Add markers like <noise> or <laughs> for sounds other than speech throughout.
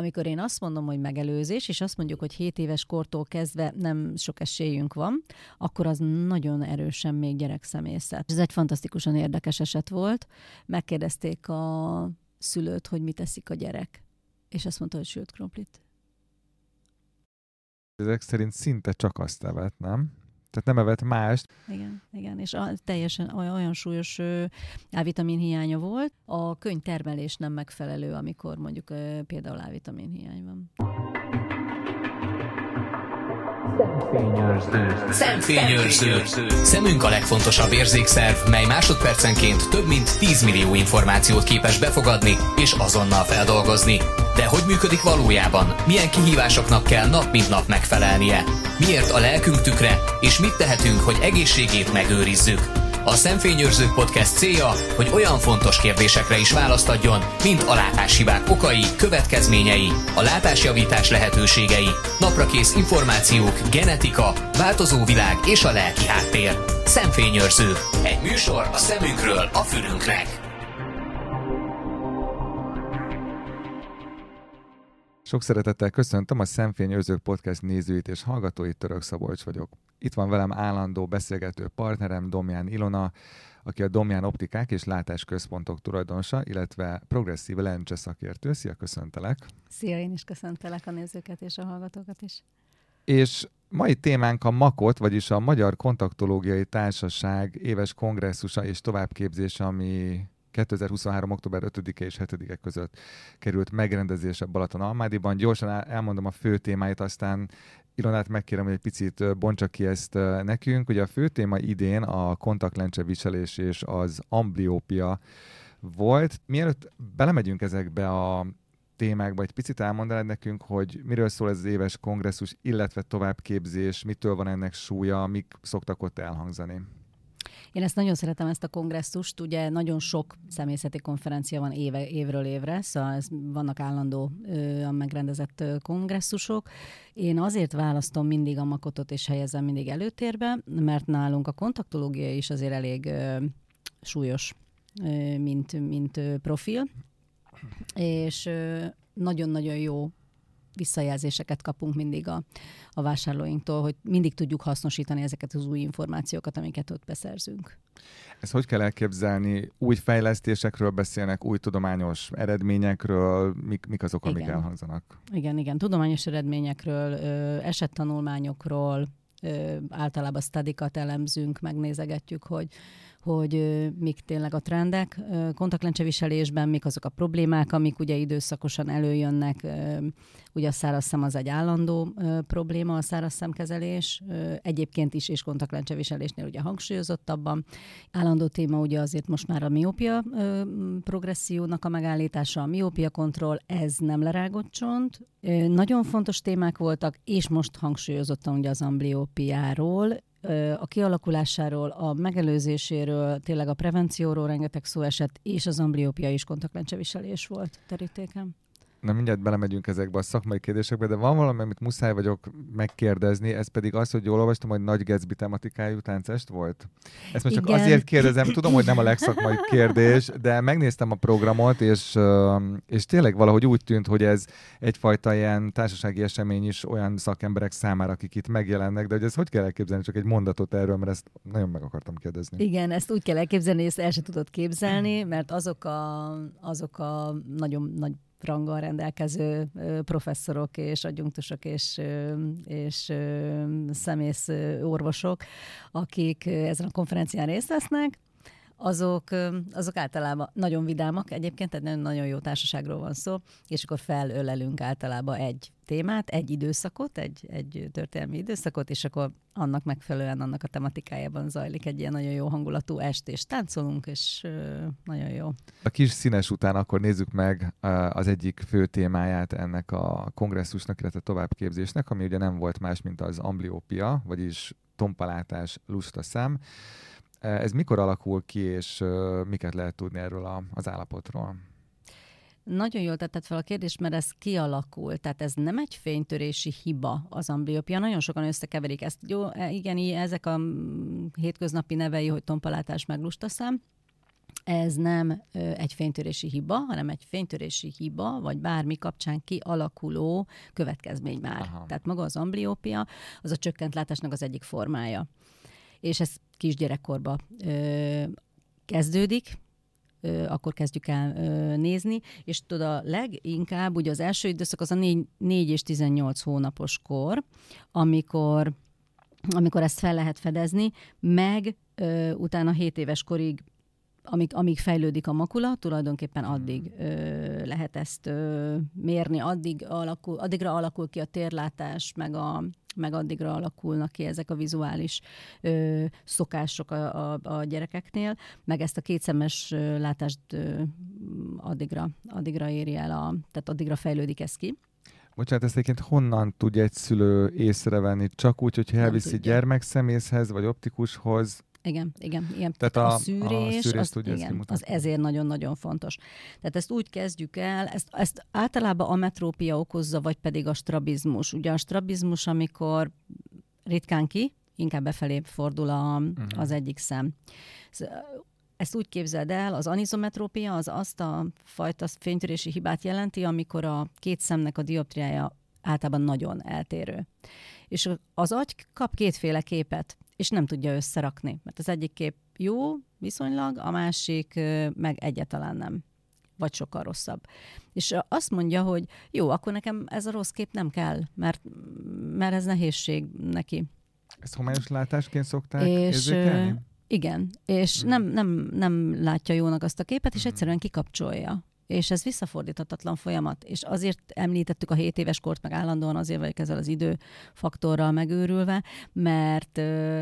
amikor én azt mondom, hogy megelőzés, és azt mondjuk, hogy 7 éves kortól kezdve nem sok esélyünk van, akkor az nagyon erősen még gyerekszemészet. Ez egy fantasztikusan érdekes eset volt. Megkérdezték a szülőt, hogy mit teszik a gyerek. És azt mondta, hogy sült krumplit. Ezek szerint szinte csak azt evett, nem? Tehát nem evett mást. Igen, igen, és a, teljesen olyan, olyan súlyos A-vitamin hiánya volt. A könyvtermelés nem megfelelő, amikor mondjuk ö, például A-vitamin hiány van. Szemfényőrző. Szemünk a legfontosabb érzékszerv, mely másodpercenként több mint 10 millió információt képes befogadni és azonnal feldolgozni. De hogy működik valójában? Milyen kihívásoknak kell nap mint nap megfelelnie? Miért a lelkünk tükre, és mit tehetünk, hogy egészségét megőrizzük? A Szemfényőrzők Podcast célja, hogy olyan fontos kérdésekre is választ adjon, mint a látáshibák okai, következményei, a látásjavítás lehetőségei, naprakész információk, genetika, változó világ és a lelki háttér. Szemfényőrző. Egy műsor a szemünkről a fülünknek. Sok szeretettel köszöntöm a Szemfényőrzők Podcast nézőit és hallgatóit, Török Szabolcs vagyok. Itt van velem állandó beszélgető partnerem Domján Ilona, aki a Domján Optikák és Látásközpontok tulajdonosa, illetve progresszív lencse szakértő. Szia, köszöntelek! Szia, én is köszöntelek a nézőket és a hallgatókat is. És mai témánk a MAKOT, vagyis a Magyar Kontaktológiai Társaság éves kongresszusa és továbbképzése, ami 2023. október 5-e és 7-e között került megrendezése Balaton Almádiban. Gyorsan elmondom a fő témáit, aztán Ilonát megkérem, hogy egy picit bontsa ki ezt nekünk. Ugye a fő téma idén a kontaktlencse viselés és az ambliópia volt. Mielőtt belemegyünk ezekbe a témákba, egy picit elmondanád nekünk, hogy miről szól ez az éves kongresszus, illetve továbbképzés, mitől van ennek súlya, mik szoktak ott elhangzani? Én ezt nagyon szeretem, ezt a kongresszust. Ugye nagyon sok személyzeti konferencia van éve, évről évre, szóval ez, vannak állandó a megrendezett kongresszusok. Én azért választom mindig a makotot és helyezem mindig előtérbe, mert nálunk a kontaktológia is azért elég ö, súlyos, ö, mint, mint ö, profil, és nagyon-nagyon jó visszajelzéseket kapunk mindig a, a vásárlóinktól, hogy mindig tudjuk hasznosítani ezeket az új információkat, amiket ott beszerzünk. Ezt hogy kell elképzelni? Új fejlesztésekről beszélnek, új tudományos eredményekről, mik, mik azok, amik igen. elhangzanak? Igen, igen, tudományos eredményekről, esettanulmányokról, általában stadikat elemzünk, megnézegetjük, hogy hogy mik tényleg a trendek kontaktlencseviselésben, mik azok a problémák, amik ugye időszakosan előjönnek. Ugye a száraz szem az egy állandó probléma, a száraz szemkezelés. Egyébként is, és kontaktlencseviselésnél ugye hangsúlyozottabban. Állandó téma ugye azért most már a miópia progressziónak a megállítása, a miópia kontroll, ez nem lerágott csont. Nagyon fontos témák voltak, és most hangsúlyozottan ugye az ambliópiáról, a kialakulásáról, a megelőzéséről, tényleg a prevencióról rengeteg szó esett, és az ambliópia is kontaktlencseviselés volt terítéken. Na mindjárt belemegyünk ezekbe a szakmai kérdésekbe, de van valami, amit muszáj vagyok megkérdezni, ez pedig az, hogy jól olvastam, hogy Nagy Gatsby tematikájú táncest volt. Ezt most csak Igen. azért kérdezem, tudom, hogy nem a legszakmai kérdés, de megnéztem a programot, és, és tényleg valahogy úgy tűnt, hogy ez egyfajta ilyen társasági esemény is olyan szakemberek számára, akik itt megjelennek, de hogy ez hogy kell elképzelni, csak egy mondatot erről, mert ezt nagyon meg akartam kérdezni. Igen, ezt úgy kell elképzelni, ezt el sem tudod képzelni, mert azok a, azok a nagyon nagy ranggal rendelkező professzorok és adjunktusok és, és szemész orvosok, akik ezen a konferencián részt vesznek, azok, azok általában nagyon vidámak egyébként, tehát nagyon jó társaságról van szó, és akkor felölelünk általában egy témát, egy időszakot, egy, egy történelmi időszakot, és akkor annak megfelelően, annak a tematikájában zajlik egy ilyen nagyon jó hangulatú est, és táncolunk, és nagyon jó. A kis színes után akkor nézzük meg az egyik fő témáját ennek a kongresszusnak, illetve továbbképzésnek, ami ugye nem volt más, mint az ambliópia, vagyis tompalátás, lusta szem. Ez mikor alakul ki, és miket lehet tudni erről a, az állapotról? Nagyon jól tetted fel a kérdést, mert ez kialakul. Tehát ez nem egy fénytörési hiba az ambliopia. Nagyon sokan összekeverik ezt. Jó, e, igen, ezek a hétköznapi nevei, hogy tompalátás meg lustaszám. ez nem egy fénytörési hiba, hanem egy fénytörési hiba, vagy bármi kapcsán kialakuló következmény már. Aha. Tehát maga az ambliópia, az a csökkent látásnak az egyik formája. És ez kisgyerekkorba ö, kezdődik, ö, akkor kezdjük el ö, nézni, és tudod, a leginkább ugye az első időszak az a 4, 4 és 18 hónapos kor, amikor amikor ezt fel lehet fedezni, meg ö, utána 7 éves korig amíg, amíg fejlődik a makula, tulajdonképpen addig ö, lehet ezt ö, mérni, addig alakul, addigra alakul ki a térlátás, meg, a, meg addigra alakulnak ki ezek a vizuális ö, szokások a, a, a gyerekeknél, meg ezt a kétszemes ö, látást ö, addigra, addigra éri el, a, tehát addigra fejlődik ez ki. Bocsánat, ezt egyébként honnan tudja egy szülő észrevenni? Csak úgy, hogyha elviszi gyermekszemészhez, vagy optikushoz, igen, igen, igen. Tehát a, a szűrés, a az, igen, az ezért nagyon-nagyon fontos. Tehát ezt úgy kezdjük el, ezt, ezt általában a metrópia okozza, vagy pedig a strabizmus. Ugye a strabizmus, amikor ritkán ki, inkább befelé fordul a, uh-huh. az egyik szem. Ezt úgy képzeld el, az anizometrópia az azt a fajta fénytörési hibát jelenti, amikor a két szemnek a dioptriája általában nagyon eltérő. És az agy kap kétféle képet és nem tudja összerakni. Mert az egyik kép jó viszonylag, a másik meg egyáltalán nem vagy sokkal rosszabb. És azt mondja, hogy jó, akkor nekem ez a rossz kép nem kell, mert, mert ez nehézség neki. Ezt homályos látásként szokták és, érzékelni? Igen, és hmm. nem, nem, nem látja jónak azt a képet, és hmm. egyszerűen kikapcsolja és ez visszafordíthatatlan folyamat. És azért említettük a 7 éves kort, meg állandóan azért vagyok ezzel az időfaktorral megőrülve, mert,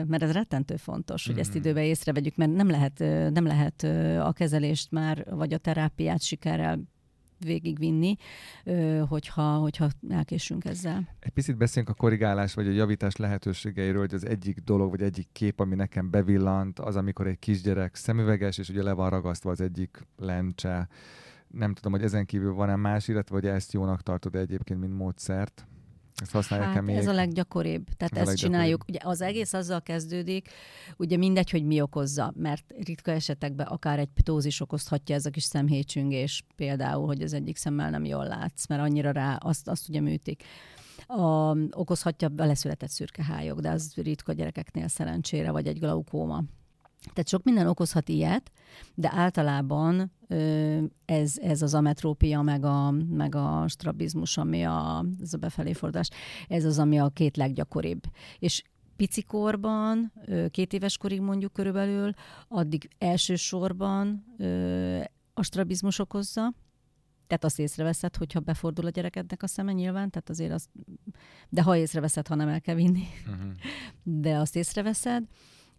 mert ez rettentő fontos, hogy ezt mhm. időben észrevegyük, mert nem lehet, nem lehet a kezelést már, vagy a terápiát sikerrel végigvinni, hogyha, hogyha elkésünk ezzel. Egy picit beszéljünk a korrigálás vagy a javítás lehetőségeiről, hogy az egyik dolog, vagy egyik kép, ami nekem bevillant, az, amikor egy kisgyerek szemüveges, és ugye le van ragasztva az egyik lencse, nem tudom, hogy ezen kívül van-e más, illetve hogy ezt jónak tartod egyébként, mint módszert. Ezt használják hát, még? Ez a leggyakoribb. Tehát ez ezt csináljuk. Ugye az egész azzal kezdődik, ugye mindegy, hogy mi okozza, mert ritka esetekben akár egy ptózis okozhatja ez a kis szemhétsüngés például, hogy az egyik szemmel nem jól látsz, mert annyira rá azt, azt ugye műtik. A, okozhatja beleszületett szürkehályok, de az ritka gyerekeknél szerencsére, vagy egy glaukóma. Tehát sok minden okozhat ilyet, de általában ez, ez az ametrópia, meg a, meg a strabizmus, ami a, ez a befelé fordulás, ez az, ami a két leggyakoribb. És picikorban, két éves korig mondjuk körülbelül, addig elsősorban a strabizmus okozza, tehát azt észreveszed, hogyha befordul a gyerekednek a szeme nyilván, tehát azért az, de ha észreveszed, ha nem el kell vinni, uh-huh. de azt észreveszed,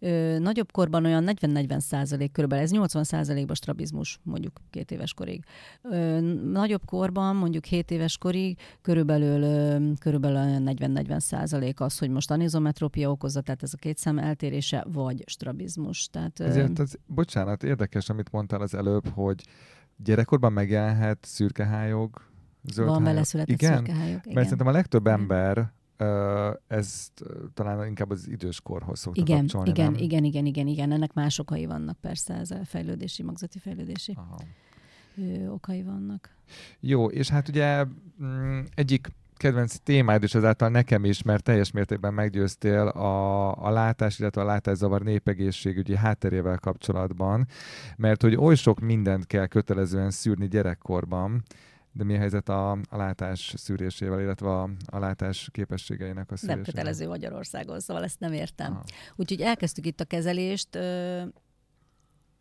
Ö, nagyobb korban olyan 40-40 százalék körülbelül, ez 80 százalékban strabizmus mondjuk két éves korig. Ö, nagyobb korban, mondjuk 7 éves korig körülbelül, ö, körülbelül 40-40 százalék az, hogy most anizometrópia okozza, tehát ez a két szem eltérése, vagy strabizmus. Tehát, Ezért az, bocsánat, érdekes, amit mondtál az előbb, hogy gyerekkorban megjelenhet szürkehályog, zöld Van vele született igen? szürkehályog. Igen. Mert szerintem a legtöbb ember ezt talán inkább az időskorhoz szokta igen, kapcsolni, igen, nem? igen, igen, igen, igen. Ennek más okai vannak persze, ez a fejlődési, magzati fejlődési Aha. okai vannak. Jó, és hát ugye mm, egyik kedvenc témád is ezáltal nekem is, mert teljes mértékben meggyőztél a, a látás, illetve a látászavar népegészségügyi hátterével kapcsolatban, mert hogy oly sok mindent kell kötelezően szűrni gyerekkorban, de mi a helyzet a, a látás szűrésével, illetve a, a látás képességeinek a szűrésével? Nem kötelező Magyarországon, szóval ezt nem értem. Aha. Úgyhogy elkezdtük itt a kezelést. Ö,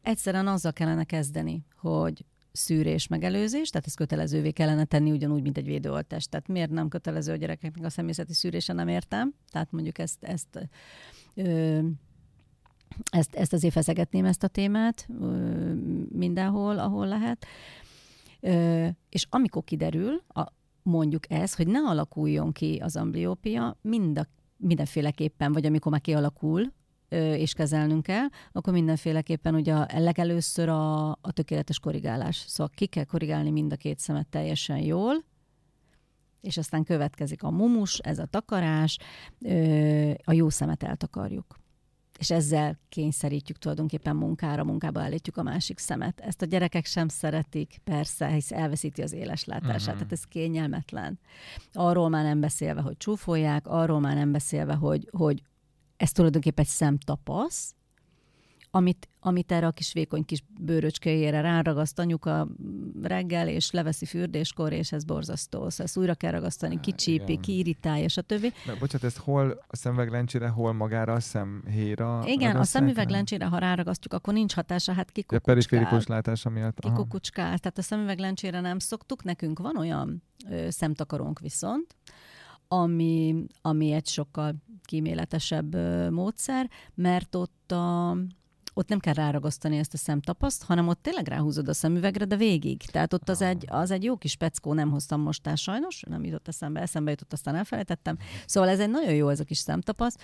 egyszerűen azzal kellene kezdeni, hogy szűrés megelőzés, tehát ezt kötelezővé kellene tenni ugyanúgy, mint egy védőoltást. Tehát miért nem kötelező a gyerekeknek a személyzeti szűrése, nem értem. Tehát mondjuk ezt, ezt ö, ezt, ezt azért feszegetném ezt a témát ö, mindenhol, ahol lehet. Ö, és amikor kiderül, a, mondjuk ez, hogy ne alakuljon ki az ambliópia, mind a, mindenféleképpen, vagy amikor már kialakul, és kezelnünk kell, akkor mindenféleképpen ugye a legelőször a, a tökéletes korrigálás. Szóval ki kell korrigálni mind a két szemet teljesen jól, és aztán következik a mumus, ez a takarás, a jó szemet eltakarjuk és ezzel kényszerítjük tulajdonképpen munkára, munkába állítjuk a másik szemet. Ezt a gyerekek sem szeretik, persze, hisz elveszíti az éles látását, uh-huh. tehát ez kényelmetlen. Arról már nem beszélve, hogy csúfolják, arról már nem beszélve, hogy, hogy ez tulajdonképpen egy szemtapasz, amit, amit erre a kis vékony kis bőröcskéjére ráragaszt anyuka reggel, és leveszi fürdéskor, és ez borzasztó. Szóval ezt újra kell ragasztani, kicsípi, kiirritálja, stb. De, bocsánat, ezt hol a szemüveglencsére, hol magára a szemhéra Igen, a szemüveglencsére, ha ráragasztjuk, akkor nincs hatása, hát kikukucskál. A periférikus látása miatt. Kikukucskál. Tehát a szemüveglencsére nem szoktuk, nekünk van olyan ö, szemtakarónk viszont, ami, ami egy sokkal kíméletesebb ö, módszer, mert ott a ott nem kell ráragasztani ezt a szemtapaszt, hanem ott tényleg ráhúzod a szemüvegre, de végig. Tehát ott az, egy, az egy jó kis peckó, nem hoztam most el sajnos, nem jutott eszembe, eszembe jutott, aztán elfelejtettem. Szóval ez egy nagyon jó ez a kis szemtapasz,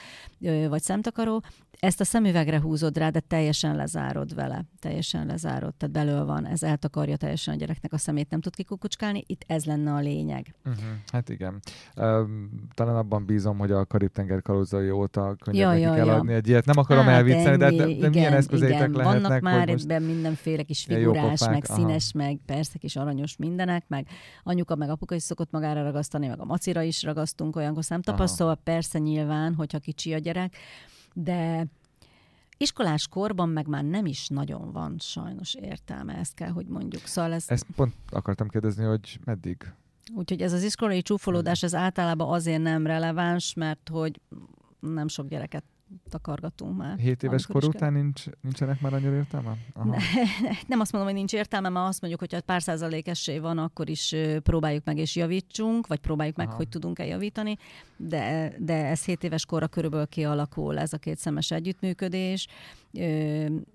vagy szemtakaró. Ezt a szemüvegre húzod rá, de teljesen lezárod vele. Teljesen lezárod, tehát belül van. Ez eltakarja teljesen a gyereknek a szemét, nem tud kikukucskálni. Itt ez lenne a lényeg. Uh-huh. Hát igen. Talán abban bízom, hogy a Karib-tenger kalózai óta könnyebb ja, ja, kell ja. egy ilyet. Nem akarom hát, elviccelni, de, de, de milyen eszközeitek igen. lehetnek? Vannak már most ebben mindenféle kis figurás, meg aha. színes, meg persze kis aranyos mindenek, meg anyuka, meg apuka is szokott magára ragasztani, meg a macira is ragasztunk olyankor szemtapaszt, szóval persze nyilván, hogyha kicsi a gyerek, de iskolás korban meg már nem is nagyon van sajnos értelme, ezt kell, hogy mondjuk. Szóval ez... Ezt pont akartam kérdezni, hogy meddig? Úgyhogy ez az iskolai csúfolódás, ez általában azért nem releváns, mert hogy nem sok gyereket takargatunk már. 7 éves kor után nincs, nincsenek már annyira értelme? Aha. Ne, <laughs> nem azt mondom, hogy nincs értelme, mert azt mondjuk, hogy pár százalék esély van, akkor is próbáljuk meg és javítsunk, vagy próbáljuk meg, Aha. hogy tudunk-e javítani, de, de ez 7 éves korra körülbelül kialakul ez a két szemes együttműködés,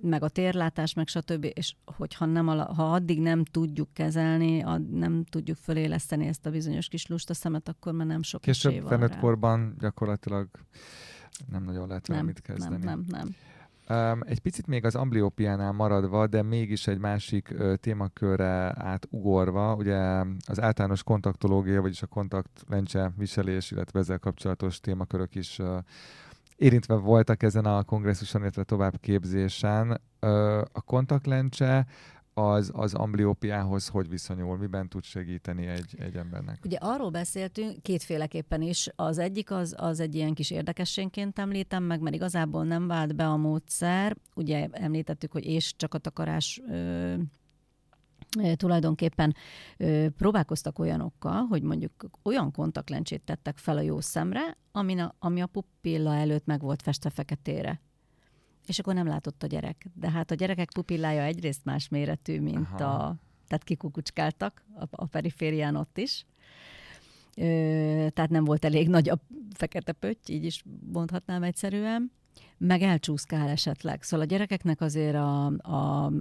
meg a térlátás, meg stb. És hogyha nem, ha addig nem tudjuk kezelni, nem tudjuk föléleszteni ezt a bizonyos kis lusta szemet, akkor már nem sok Később esély van felnőtt korban gyakorlatilag nem nagyon lehet vele mit kezdeni. Nem, nem, nem. Um, egy picit még az ambliópiánál maradva, de mégis egy másik uh, témakörre átugorva, ugye az általános kontaktológia, vagyis a kontaktlencse viselés, illetve ezzel kapcsolatos témakörök is uh, érintve voltak ezen a kongresszuson, illetve továbbképzésen. Uh, a kontaktlencse az, az ambliópiához hogy viszonyul, miben tud segíteni egy, egy embernek? Ugye arról beszéltünk kétféleképpen is. Az egyik az, az egy ilyen kis érdekességként említem meg, mert igazából nem vált be a módszer. Ugye említettük, hogy és csak a takarás ö, tulajdonképpen ö, próbálkoztak olyanokkal, hogy mondjuk olyan kontaktlencsét tettek fel a jó szemre, ami a, ami a pupilla előtt meg volt festve feketére és akkor nem látott a gyerek. De hát a gyerekek pupillája egyrészt más méretű, mint Aha. a... Tehát kikukucskáltak a, a periférián ott is. Ö, tehát nem volt elég nagy a fekete pötty, így is mondhatnám egyszerűen. Meg elcsúszkál esetleg. Szóval a gyerekeknek azért a, a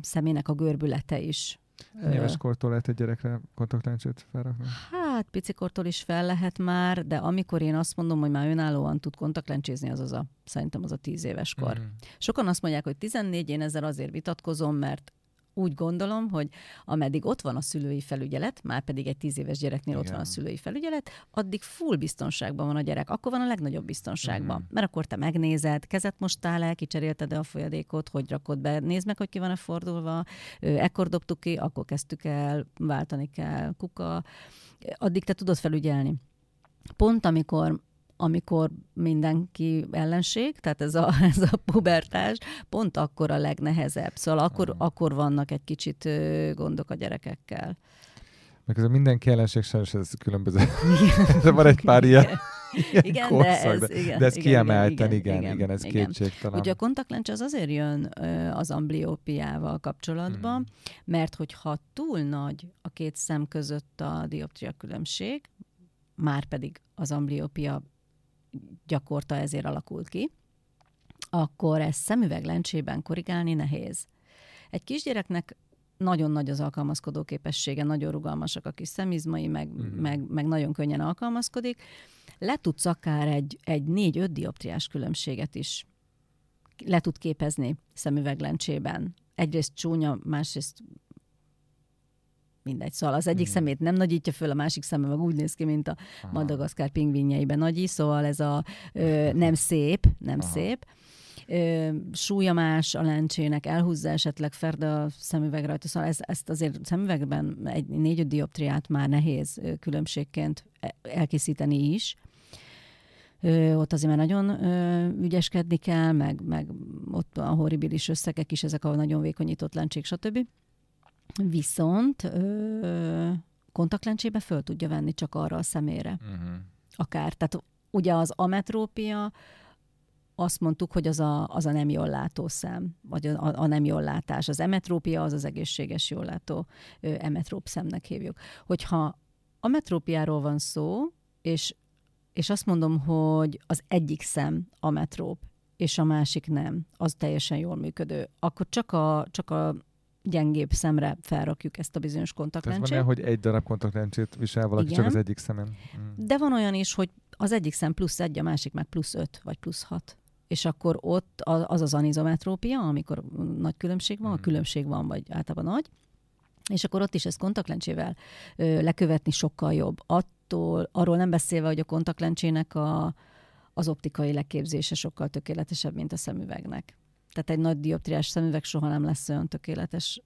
szemének a görbülete is éves kortól lehet egy gyerekre kontaktlencsét felrakni? Hát picikortól is fel lehet már, de amikor én azt mondom, hogy már önállóan tud kontaktlencsézni, az az a, szerintem az a tíz éves kor. Mm. Sokan azt mondják, hogy 14, én ezzel azért vitatkozom, mert úgy gondolom, hogy ameddig ott van a szülői felügyelet, már pedig egy tíz éves gyereknél Igen. ott van a szülői felügyelet, addig full biztonságban van a gyerek. Akkor van a legnagyobb biztonságban. Uh-huh. Mert akkor te megnézed, kezet mostál el, kicserélted a folyadékot, hogy rakod be, nézd meg, hogy ki van a fordulva, ekkor dobtuk ki, akkor kezdtük el, váltani kell, kuka. Addig te tudod felügyelni. Pont amikor amikor mindenki ellenség, tehát ez a, <laughs> ez a pubertás, pont akkor a legnehezebb. Szóval akkor, uh-huh. akkor vannak egy kicsit gondok a gyerekekkel. Meg ez a mindenki ellenség, sajnos ez különböző. <laughs> Van egy pár ilyen. Igen, igen, korszak, de ez, igen, de ez igen, kiemelten, igen, igen, igen, ez igen. kétségtelen. Ugye a kontaktlencs az azért jön az ambliópiával kapcsolatban, hmm. mert hogyha túl nagy a két szem között a dioptria különbség, már pedig az ambliópia gyakorta ezért alakult ki, akkor ezt szemüveglencsében korrigálni nehéz. Egy kisgyereknek nagyon nagy az alkalmazkodó képessége, nagyon rugalmasak a kis szemizmai, meg, mm. meg, meg nagyon könnyen alkalmazkodik. Le tudsz akár egy, egy négy-öt dioptriás különbséget is le tud képezni szemüveglencsében. Egyrészt csúnya, másrészt mindegy. Szóval az egyik mm. szemét nem nagyítja föl, a másik szeme meg úgy néz ki, mint a Aha. Madagaszkár pingvinjeiben nagyi, szóval ez a ö, <laughs> nem szép, nem Aha. szép. súlya más a lencsének, elhúzza esetleg ferd a szemüveg rajta, szóval ez, ezt azért szemüvegben egy négy-öt dioptriát már nehéz különbségként e, elkészíteni is. Ö, ott azért már nagyon ö, ügyeskedni kell, meg, meg ott a horribilis összegek is, ezek a nagyon vékonyított lencsék, stb. Viszont ö, kontaktlencsébe föl tudja venni csak arra a szemére. Uh-huh. Akár. Tehát ugye az ametrópia, azt mondtuk, hogy az a, az a nem jól látó szem, vagy a, a nem jól látás. Az emetrópia az az egészséges jól látó emetróp szemnek hívjuk. Hogyha ametrópiáról van szó, és, és azt mondom, hogy az egyik szem ametróp, és a másik nem, az teljesen jól működő, akkor csak a, csak a gyengébb szemre felrakjuk ezt a bizonyos kontaktlencsét. Tehát van hogy egy darab kontaktlencsét visel valaki Igen. csak az egyik szemen. Mm. De van olyan is, hogy az egyik szem plusz egy, a másik meg plusz öt, vagy plusz hat. És akkor ott az az anizometrópia, amikor nagy különbség van, mm. a különbség van, vagy általában nagy, és akkor ott is ezt kontaktlencsével ö, lekövetni sokkal jobb. Attól, arról nem beszélve, hogy a kontaktlencsének a, az optikai leképzése sokkal tökéletesebb, mint a szemüvegnek. Tehát egy nagy dioptriás szemüveg soha nem lesz olyan tökéletes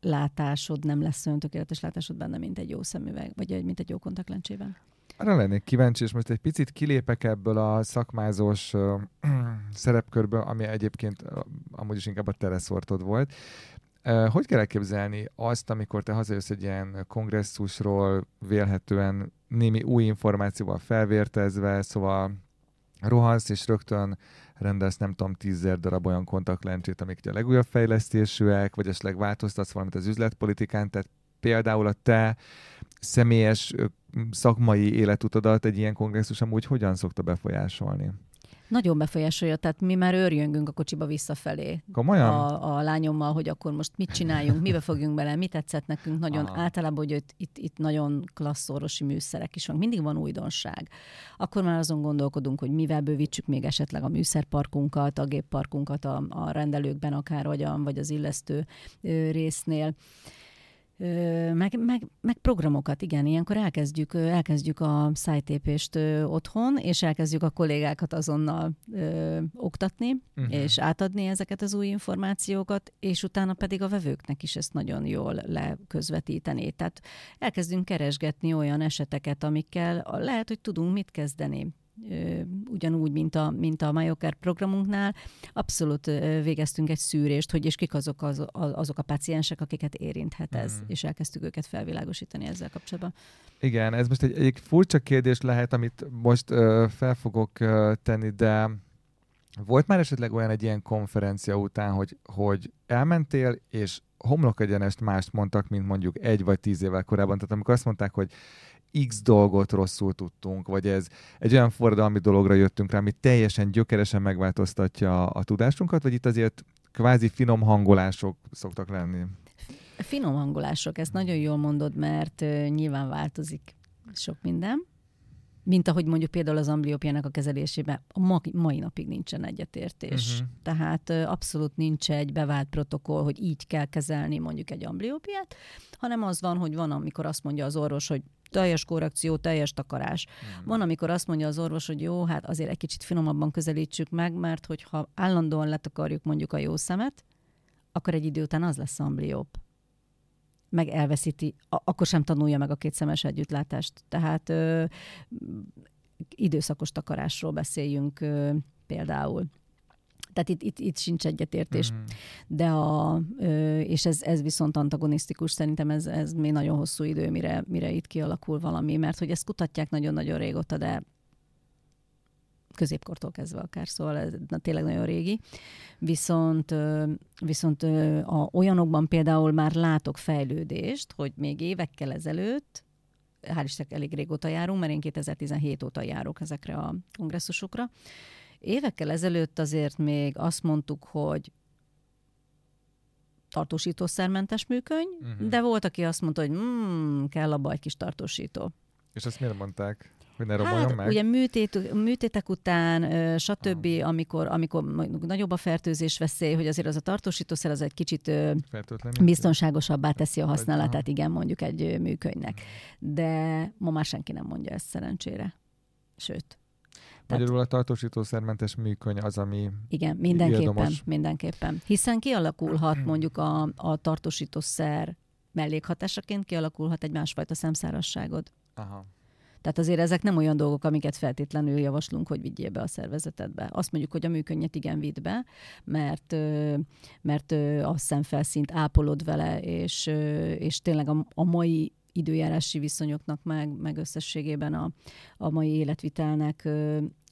látásod, nem lesz olyan tökéletes látásod benne, mint egy jó szemüveg, vagy egy, mint egy jó kontaktlencsében. Arra lennék kíváncsi, és most egy picit kilépek ebből a szakmázós uh, <clears throat> szerepkörből, ami egyébként amúgy is inkább a tereszortod volt. Hogy kell elképzelni azt, amikor te hazajössz egy ilyen kongresszusról, vélhetően némi új információval felvértezve, szóval rohansz, és rögtön rendelsz, nem tudom, tízzer darab olyan kontaktlencsét, amik a legújabb fejlesztésűek, vagy esetleg változtatsz valamit az üzletpolitikán, tehát például a te személyes szakmai életutadat egy ilyen kongresszus amúgy hogyan szokta befolyásolni? Nagyon befolyásolja, tehát mi már őrjöngünk a kocsiba visszafelé. Komolyan? A, a lányommal, hogy akkor most mit csináljunk, mibe fogjunk bele, mi tetszett nekünk. Nagyon Aha. általában, hogy itt, itt, itt nagyon klassz orvosi műszerek is van, mindig van újdonság. Akkor már azon gondolkodunk, hogy mivel bővítsük még esetleg a műszerparkunkat, a gépparkunkat a, a rendelőkben akár, vagy, a, vagy az illesztő résznél meg, meg, meg programokat, igen, ilyenkor elkezdjük, elkezdjük a szájtépést otthon, és elkezdjük a kollégákat azonnal ö, oktatni, uh-huh. és átadni ezeket az új információkat, és utána pedig a vevőknek is ezt nagyon jól leközvetíteni. Tehát elkezdünk keresgetni olyan eseteket, amikkel lehet, hogy tudunk mit kezdeni ugyanúgy, mint a, mint a MyOker programunknál, abszolút végeztünk egy szűrést, hogy és kik azok, az, azok a paciensek, akiket érinthet ez, mm. és elkezdtük őket felvilágosítani ezzel kapcsolatban. Igen, ez most egy, egy furcsa kérdés lehet, amit most uh, fel fogok uh, tenni, de volt már esetleg olyan egy ilyen konferencia után, hogy, hogy elmentél, és homlok egyenest mást mondtak, mint mondjuk egy vagy tíz évvel korábban. Tehát amikor azt mondták, hogy X dolgot rosszul tudtunk, vagy ez egy olyan forradalmi dologra jöttünk rá, ami teljesen gyökeresen megváltoztatja a tudásunkat, vagy itt azért kvázi finom hangolások szoktak lenni? Finom hangolások, ezt nagyon jól mondod, mert uh, nyilván változik sok minden, mint ahogy mondjuk például az ambliópiának a kezelésében a ma, mai napig nincsen egyetértés. Uh-huh. Tehát uh, abszolút nincs egy bevált protokoll, hogy így kell kezelni mondjuk egy ambliópiát, hanem az van, hogy van, amikor azt mondja az orvos, hogy teljes korrekció, teljes takarás. Mm. Van, amikor azt mondja az orvos, hogy jó, hát azért egy kicsit finomabban közelítsük meg, mert hogyha állandóan letakarjuk mondjuk a jó szemet, akkor egy idő után az lesz amblióp meg elveszíti, akkor sem tanulja meg a kétszemes együttlátást. Tehát ö, időszakos takarásról beszéljünk ö, például. Tehát itt, itt, itt sincs egyetértés. Mm. De a, és ez, ez viszont antagonisztikus, szerintem ez, ez még nagyon hosszú idő, mire, mire itt kialakul valami, mert hogy ezt kutatják nagyon-nagyon régóta, de középkortól kezdve akár, szóval ez na, tényleg nagyon régi. Viszont, viszont a, olyanokban például már látok fejlődést, hogy még évekkel ezelőtt, hál' Istennek elég régóta járunk, mert én 2017 óta járok ezekre a kongresszusokra, Évekkel ezelőtt azért még azt mondtuk, hogy tartósítószermentes műköny, uh-huh. de volt, aki azt mondta, hogy mm, kell abba egy kis tartósító. És azt miért mondták? Hogy ne hát, meg? Ugye műtét, műtétek után, stb., ah. amikor, amikor nagyobb a fertőzés veszély, hogy azért az a tartósítószer az egy kicsit biztonságosabbá teszi a használatát, igen, mondjuk egy műkönynek. De ma már senki nem mondja ezt szerencsére. Sőt. Magyarul a tartósítószermentes műköny az, ami Igen, mindenképpen, Érdemes. mindenképpen. Hiszen kialakulhat mondjuk a, a tartósítószer mellékhatásaként kialakulhat egy másfajta szemszárasságod. Aha. Tehát azért ezek nem olyan dolgok, amiket feltétlenül javaslunk, hogy vigyél be a szervezetedbe. Azt mondjuk, hogy a műkönnyet igen vidd be, mert, mert a szemfelszínt ápolod vele, és, és tényleg a, a mai időjárási viszonyoknak, meg, meg összességében a, a mai életvitelnek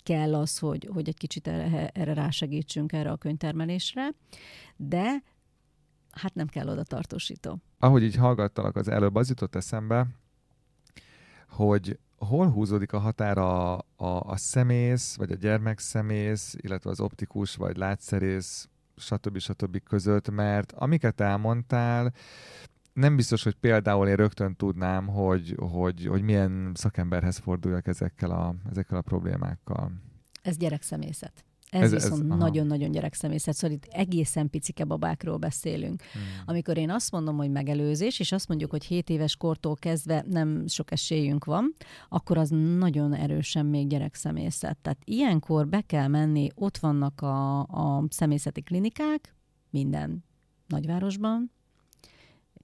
kell az, hogy, hogy egy kicsit erre, erre rásegítsünk erre a könyvtermelésre, de hát nem kell oda tartósító. Ahogy így hallgattalak az előbb, az jutott eszembe, hogy hol húzódik a határa a, a, szemész, vagy a gyermekszemész, illetve az optikus, vagy látszerész, stb. stb. között, mert amiket elmondtál, nem biztos, hogy például én rögtön tudnám, hogy, hogy, hogy milyen szakemberhez forduljak ezekkel a, ezekkel a problémákkal. Ez gyerekszemészet. Ez, Ez- viszont aha. nagyon-nagyon gyerekszemészet, szóval itt egészen picike babákról beszélünk. Hmm. Amikor én azt mondom, hogy megelőzés, és azt mondjuk, hogy 7 éves kortól kezdve nem sok esélyünk van, akkor az nagyon erősen még gyerekszemészet. Tehát ilyenkor be kell menni, ott vannak a, a szemészeti klinikák, minden nagyvárosban,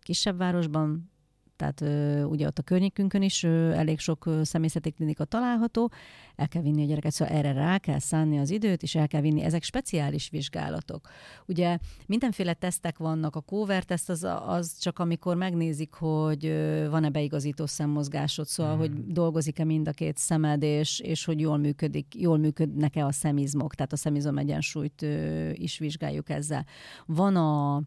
kisebb városban, tehát ö, ugye ott a környékünkön is ö, elég sok ö, szemészeti klinika található, el kell vinni a gyereket, szóval erre rá kell szánni az időt, és el kell vinni. Ezek speciális vizsgálatok. Ugye mindenféle tesztek vannak, a cover teszt az, az csak amikor megnézik, hogy van-e beigazító szemmozgásod, szóval, Mhm. hogy dolgozik-e mind a két szemed, és, és hogy jól működik, jól működnek-e a szemizmok, tehát a szemizom egyensúlyt ö, is vizsgáljuk ezzel. Van a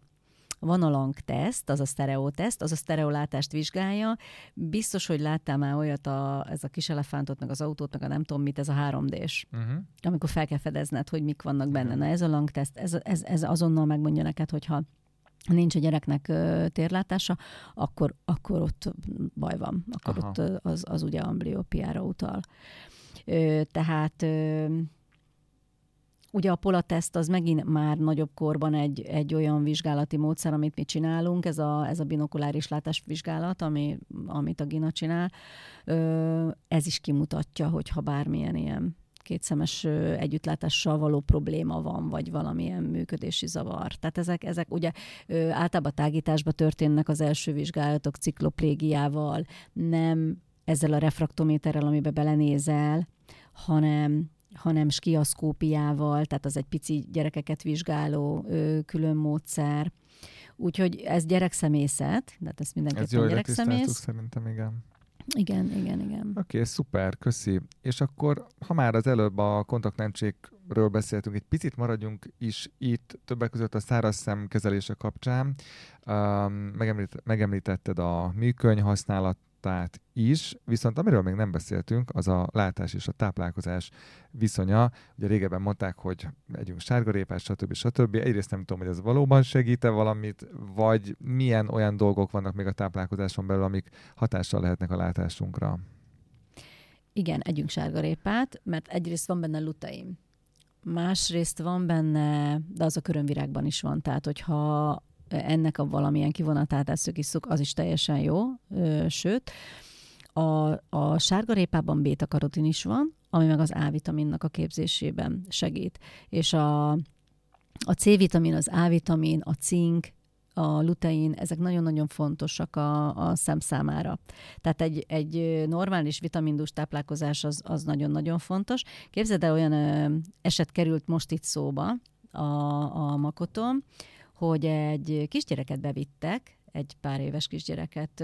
van a lang teszt, az a sztereóteszt, az a sztereolátást vizsgálja. Biztos, hogy láttál már olyat, a, ez a kis elefántot, meg az autót, meg a nem tudom mit, ez a 3D-s Uh-huh. amikor fel kell fedezned, hogy mik vannak benne. Na ez a lang teszt, ez, ez, ez azonnal megmondja neked, hogyha nincs a gyereknek ö, térlátása, akkor, akkor ott baj van. Akkor Aha. ott az, az ugye ambliópiára utal. Ö, tehát ö, ugye a polateszt az megint már nagyobb korban egy, egy olyan vizsgálati módszer, amit mi csinálunk, ez a, ez a binokuláris látásvizsgálat, ami, amit a Gina csinál. Ez is kimutatja, hogy ha bármilyen ilyen kétszemes együttlátással való probléma van, vagy valamilyen működési zavar. Tehát ezek, ezek ugye általában tágításba történnek az első vizsgálatok cikloplégiával, nem ezzel a refraktométerrel, amiben belenézel, hanem hanem skiaszkópiával, tehát az egy pici gyerekeket vizsgáló ö, külön módszer. Úgyhogy ez gyerekszemészet, tehát ez Ez mindenképpen jól letisztáltuk gyerekszemész. szerintem, igen. Igen, igen, igen. Oké, okay, szuper, köszi. És akkor, ha már az előbb a kontaktlencsékről beszéltünk, egy picit maradjunk is itt, többek között a száraz szem kezelése kapcsán. Um, megemlít, megemlítetted a műköny használatát is, viszont amiről még nem beszéltünk, az a látás és a táplálkozás viszonya. Ugye régebben mondták, hogy együnk sárgarépát, stb. stb. Egyrészt nem tudom, hogy ez valóban segít-e valamit, vagy milyen olyan dolgok vannak még a táplálkozáson belül, amik hatással lehetnek a látásunkra. Igen, együnk sárgarépát, mert egyrészt van benne lutein. Másrészt van benne, de az a körömvirágban is van, tehát hogyha ennek a valamilyen kivonatát eszük az is teljesen jó, sőt, a, a sárgarépában béta-karotin is van, ami meg az A-vitaminnak a képzésében segít. És a, a C-vitamin, az A-vitamin, a cink, a lutein, ezek nagyon-nagyon fontosak a, a szem számára. Tehát egy, egy normális vitamindus táplálkozás az, az nagyon-nagyon fontos. Képzeld el, olyan ö, eset került most itt szóba a, a makotom, hogy egy kisgyereket bevittek, egy pár éves kisgyereket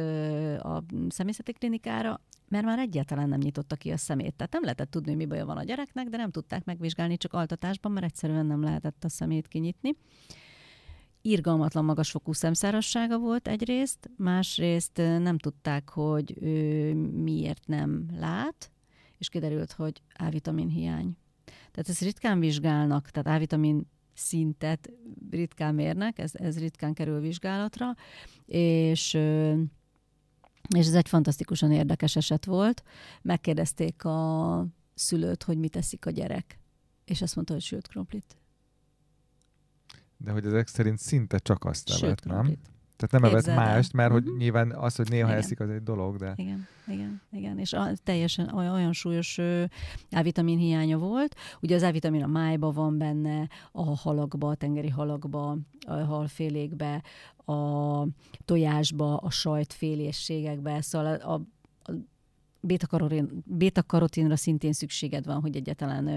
a személyzeti klinikára, mert már egyáltalán nem nyitotta ki a szemét. Tehát nem lehetett tudni, mi baja van a gyereknek, de nem tudták megvizsgálni csak altatásban, mert egyszerűen nem lehetett a szemét kinyitni. Irgalmatlan magasfokú szemszárassága volt egyrészt, másrészt nem tudták, hogy ő miért nem lát, és kiderült, hogy A-vitamin hiány. Tehát ezt ritkán vizsgálnak, tehát A-vitamin szintet ritkán mérnek, ez, ez ritkán kerül vizsgálatra, és, és ez egy fantasztikusan érdekes eset volt. Megkérdezték a szülőt, hogy mit teszik a gyerek, és azt mondta, hogy sült krumplit. De hogy ezek szerint szinte csak azt Sült levet, nem? Tehát nem evett Képzeld el. mást, mert hogy Mhm. nyilván az, hogy néha Igen. eszik, az egy dolog, de... Igen, igen, igen. És a, teljesen olyan, súlyos A-vitamin hiánya volt. Ugye az A-vitamin a májba van benne, a halakba, a tengeri halakba, a halfélékbe, a tojásba, a sajtfélészségekbe, szóval a, a, bétakarotinra szintén szükséged van, hogy egyáltalán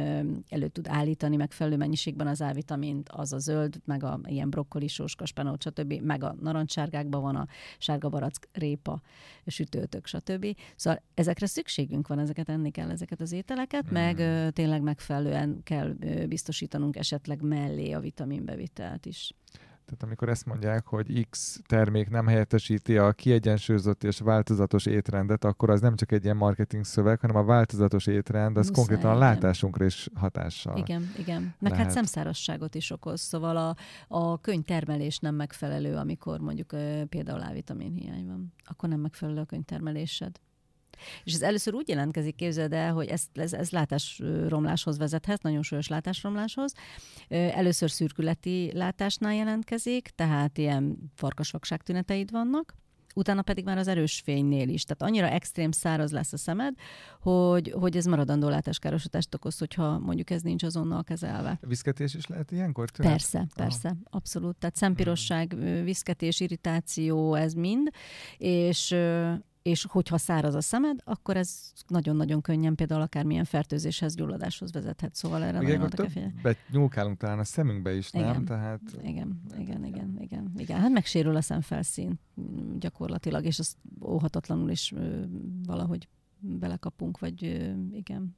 elő tud állítani megfelelő mennyiségben az A-vitamint, az a zöld, meg a ilyen brokkoli, sóska, spenót, stb., meg a narancssárgákban van a sárga barack, répa, sütőtök, stb. Szóval ezekre szükségünk van, ezeket enni kell, ezeket az ételeket, meg ö, tényleg megfelelően kell ö, biztosítanunk esetleg mellé a vitaminbevitelt is. Tehát amikor ezt mondják, hogy X termék nem helyettesíti a kiegyensúlyozott és változatos étrendet, akkor az nem csak egy ilyen marketing szöveg, hanem a változatos étrend, az Muszáj, konkrétan a igen. látásunkra is hatással. Igen, igen. Meg hát lehet. szemszárasságot is okoz, szóval a, a könyvtermelés nem megfelelő, amikor mondjuk például A-vitamin hiány van. Akkor nem megfelelő a könyvtermelésed. És ez először úgy jelentkezik, képzeld el, hogy ez, ez, ez látásromláshoz vezethet, nagyon súlyos látásromláshoz. Először szürkületi látásnál jelentkezik, tehát ilyen farkasvakság tüneteid vannak, utána pedig már az erős fénynél is. Tehát annyira extrém száraz lesz a szemed, hogy, hogy ez maradandó látáskárosodást okoz, hogyha mondjuk ez nincs azonnal kezelve. Viszketés is lehet ilyenkor? tünet? Persze, persze, abszolút. Tehát szempirosság, ö, viszketés, irritáció, ez mind, és és hogyha száraz a szemed, akkor ez nagyon-nagyon könnyen például akármilyen fertőzéshez, gyulladáshoz vezethet. Szóval erre Igen, nagyon oda kell nyúlkálunk talán a szemünkbe is, nem? Igen. Tehát Igen, igen, igen, igen, igen. Hát megsérül a szemfelszín gyakorlatilag, és azt óhatatlanul is ö, valahogy belekapunk, vagy ö, igen.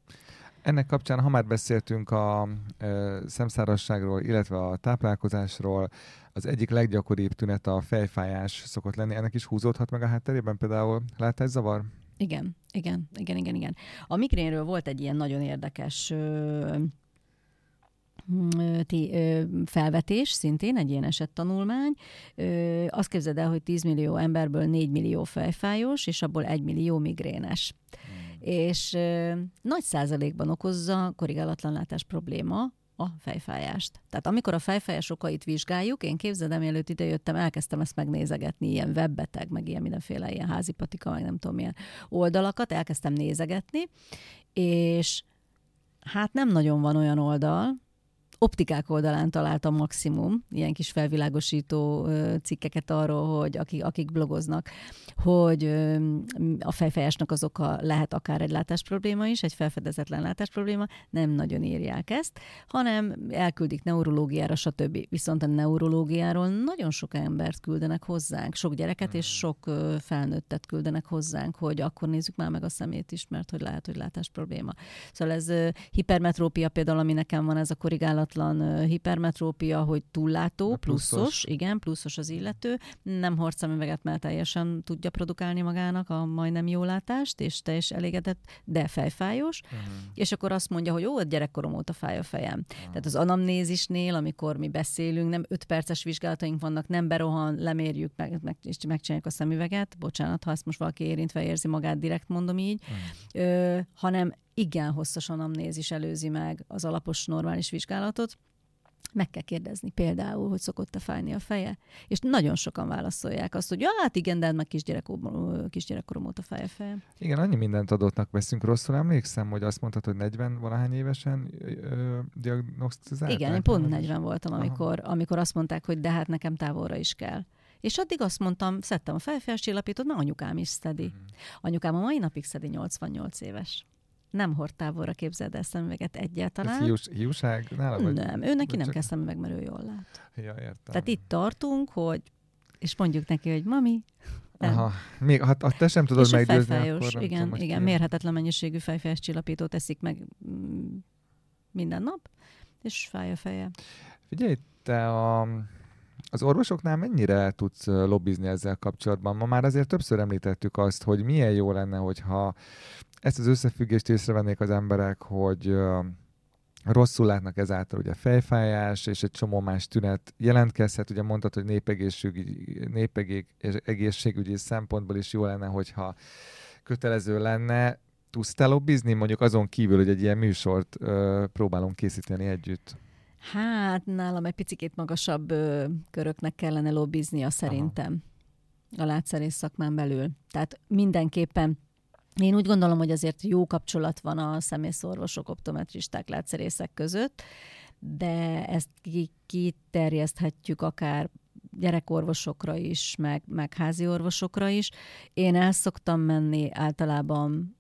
Ennek kapcsán, ha már beszéltünk a ö, szemszárasságról, illetve a táplálkozásról, az egyik leggyakoribb tünet a fejfájás szokott lenni. Ennek is húzódhat meg a hátterében például látászavar? Igen, igen, igen, igen, igen. A migrénről volt egy ilyen nagyon érdekes ö, ö, ti- ö, felvetés, szintén egy ilyen esettanulmány. Ö, Azt képzeld el, hogy 10 millió emberből 4 millió fejfájós, és abból 1 millió migrénes. És nagy százalékban okozza korrigálatlan látás probléma a fejfájást. Tehát amikor a fejfájás okait vizsgáljuk, én képzeld, mielőtt idejöttem, elkezdtem ezt megnézegetni, ilyen webbeteg, meg ilyen mindenféle ilyen házi patika, meg nem tudom milyen oldalakat, elkezdtem nézegetni, és hát nem nagyon van olyan oldal, optikák oldalán találtam maximum ilyen kis felvilágosító cikkeket arról, hogy akik, akik blogoznak, hogy a fejfájásnak az oka lehet akár egy látásprobléma is, egy felfedezetlen látásprobléma, nem nagyon írják ezt, hanem elküldik neurológiára, stb. Viszont a neurológiáról nagyon sok embert küldenek hozzánk, sok gyereket és sok ö, felnőttet küldenek hozzánk, hogy akkor nézzük már meg a szemét is, mert hogy lehet, hogy látásprobléma. Szóval ez hipermetrópia például, ami nekem van, ez a korrigálatlan ö, hipermetrópia, hogy túllátó, pluszos, pluszos. igen, pluszos az illető, nem hord szemüveget, mert teljesen tudja produkálni magának a majdnem jó látást, és teljes elégedett, de fejfájós, Uh-huh. és akkor azt mondja, hogy ó, a gyerekkorom óta fáj a fejem. Tehát az anamnézisnél, amikor mi beszélünk, nem 5 perces vizsgálataink vannak, nem berohan, lemérjük, meg, meg, és megcsináljuk a szemüveget, bocsánat, ha ezt most valaki érintve érzi magát, direkt mondom így, ö, hanem igen hosszas anamnézis előzi meg az alapos normális vizsgálatot, meg kell kérdezni például, hogy szokott-e fájni a feje. És nagyon sokan válaszolják azt, hogy ja, hát igen, de hát meg kisgyerekkorom, kisgyerekkorom óta fáj a fejem. Igen, annyi mindent adottnak veszünk. Rosszul emlékszem, hogy azt mondtad, hogy 40 valahány évesen diagnosztizálták? Igen, én pont Nem? 40 voltam, amikor, amikor azt mondták, hogy de hát nekem távolra is kell. És addig azt mondtam, szedtem a fejfelscsillapítót, mert anyukám is szedi. Mhm. Anyukám a mai napig szedi 88 éves. Nem hord távolra, képzeld el szemüveget Ez egyáltalán. hiús, hiúság nála? Vagy? Nem, ő neki nem csak- kell szemüveg, mert ő jól lát. Ja, értem. Tehát itt tartunk, hogy és mondjuk neki, hogy mami, nem. Aha. Még, ha, ha te sem tudod és meggyőzni, akkor nem igen, tudom, igen, ki. mérhetetlen mennyiségű fejfájás csillapítót eszik meg mm, minden nap, és fáj a feje. Figyelj, te a, az orvosoknál mennyire tudsz lobbizni ezzel kapcsolatban? Ma már azért többször említettük azt, hogy milyen jó lenne, hogyha ezt az összefüggést észrevennék az emberek, hogy rosszul látnak ezáltal ugye fejfájás és egy csomó más tünet jelentkezhet. Ugye mondtad, hogy népegészségügyi, népegészségügyi szempontból is jó lenne, hogyha kötelező lenne. Tudsz te lobbizni, mondjuk azon kívül, hogy egy ilyen műsort ö, próbálunk készíteni együtt? Hát nálam egy picit magasabb ö, köröknek kellene lobbiznia szerintem. a látszerész szakmán belül. Tehát mindenképpen én úgy gondolom, hogy azért jó kapcsolat van a szemészorvosok, optometristák, látszerészek között, de ezt kiterjeszthetjük akár gyerekorvosokra is, meg, meg házi orvosokra is. Én el szoktam menni általában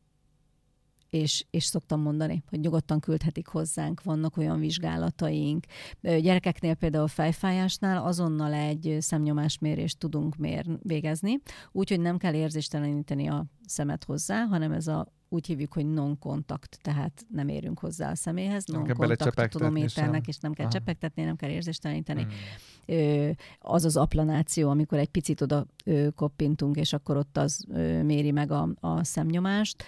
és, és szoktam mondani, hogy nyugodtan küldhetik hozzánk, vannak olyan vizsgálataink. Gyerekeknél például fejfájásnál azonnal egy szemnyomásmérést tudunk mér, végezni, úgyhogy nem kell érzésteleníteni a szemet hozzá, hanem ez a úgy hívjuk, hogy non-kontakt, tehát nem érünk hozzá a személyhez, non-kontakt tonométernek, és nem kell Aha. csepegtetni, nem kell érzésteleníteni. Hmm. Az az aplanáció, amikor egy picit oda koppintunk, és akkor ott az méri meg a, a szemnyomást,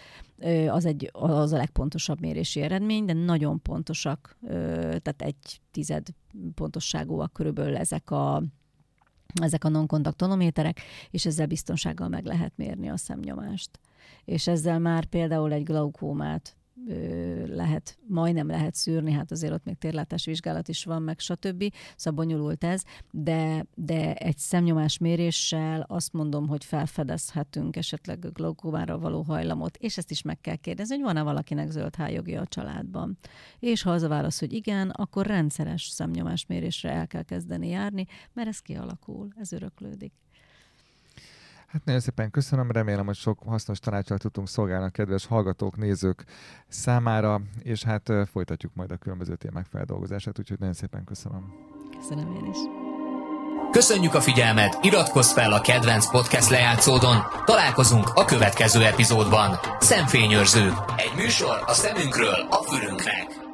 az, egy, az a legpontosabb mérési eredmény, de nagyon pontosak, tehát egy tized pontosságúak körülbelül ezek a ezek a non-kontakt tonométerek, és ezzel biztonsággal meg lehet mérni a szemnyomást és ezzel már például egy glaukómát lehet, majdnem lehet szűrni, hát azért ott még térlátás vizsgálat is van, meg stb. Szóval bonyolult ez, de, de egy szemnyomás méréssel azt mondom, hogy felfedezhetünk esetleg a glaukómára való hajlamot, és ezt is meg kell kérdezni, hogy van-e valakinek zöld hájogja a családban. És ha az a válasz, hogy igen, akkor rendszeres szemnyomásmérésre el kell kezdeni járni, mert ez kialakul, ez öröklődik. Hát nagyon szépen köszönöm, remélem, hogy sok hasznos tanácsal tudtunk szolgálni a kedves hallgatók, nézők számára, és hát folytatjuk majd a különböző témák feldolgozását, úgyhogy nagyon szépen köszönöm. Köszönöm én is. Köszönjük a figyelmet, iratkozz fel a kedvenc podcast lejátszódon, találkozunk a következő epizódban. Szemfényőrző, egy műsor a szemünkről a fülünknek.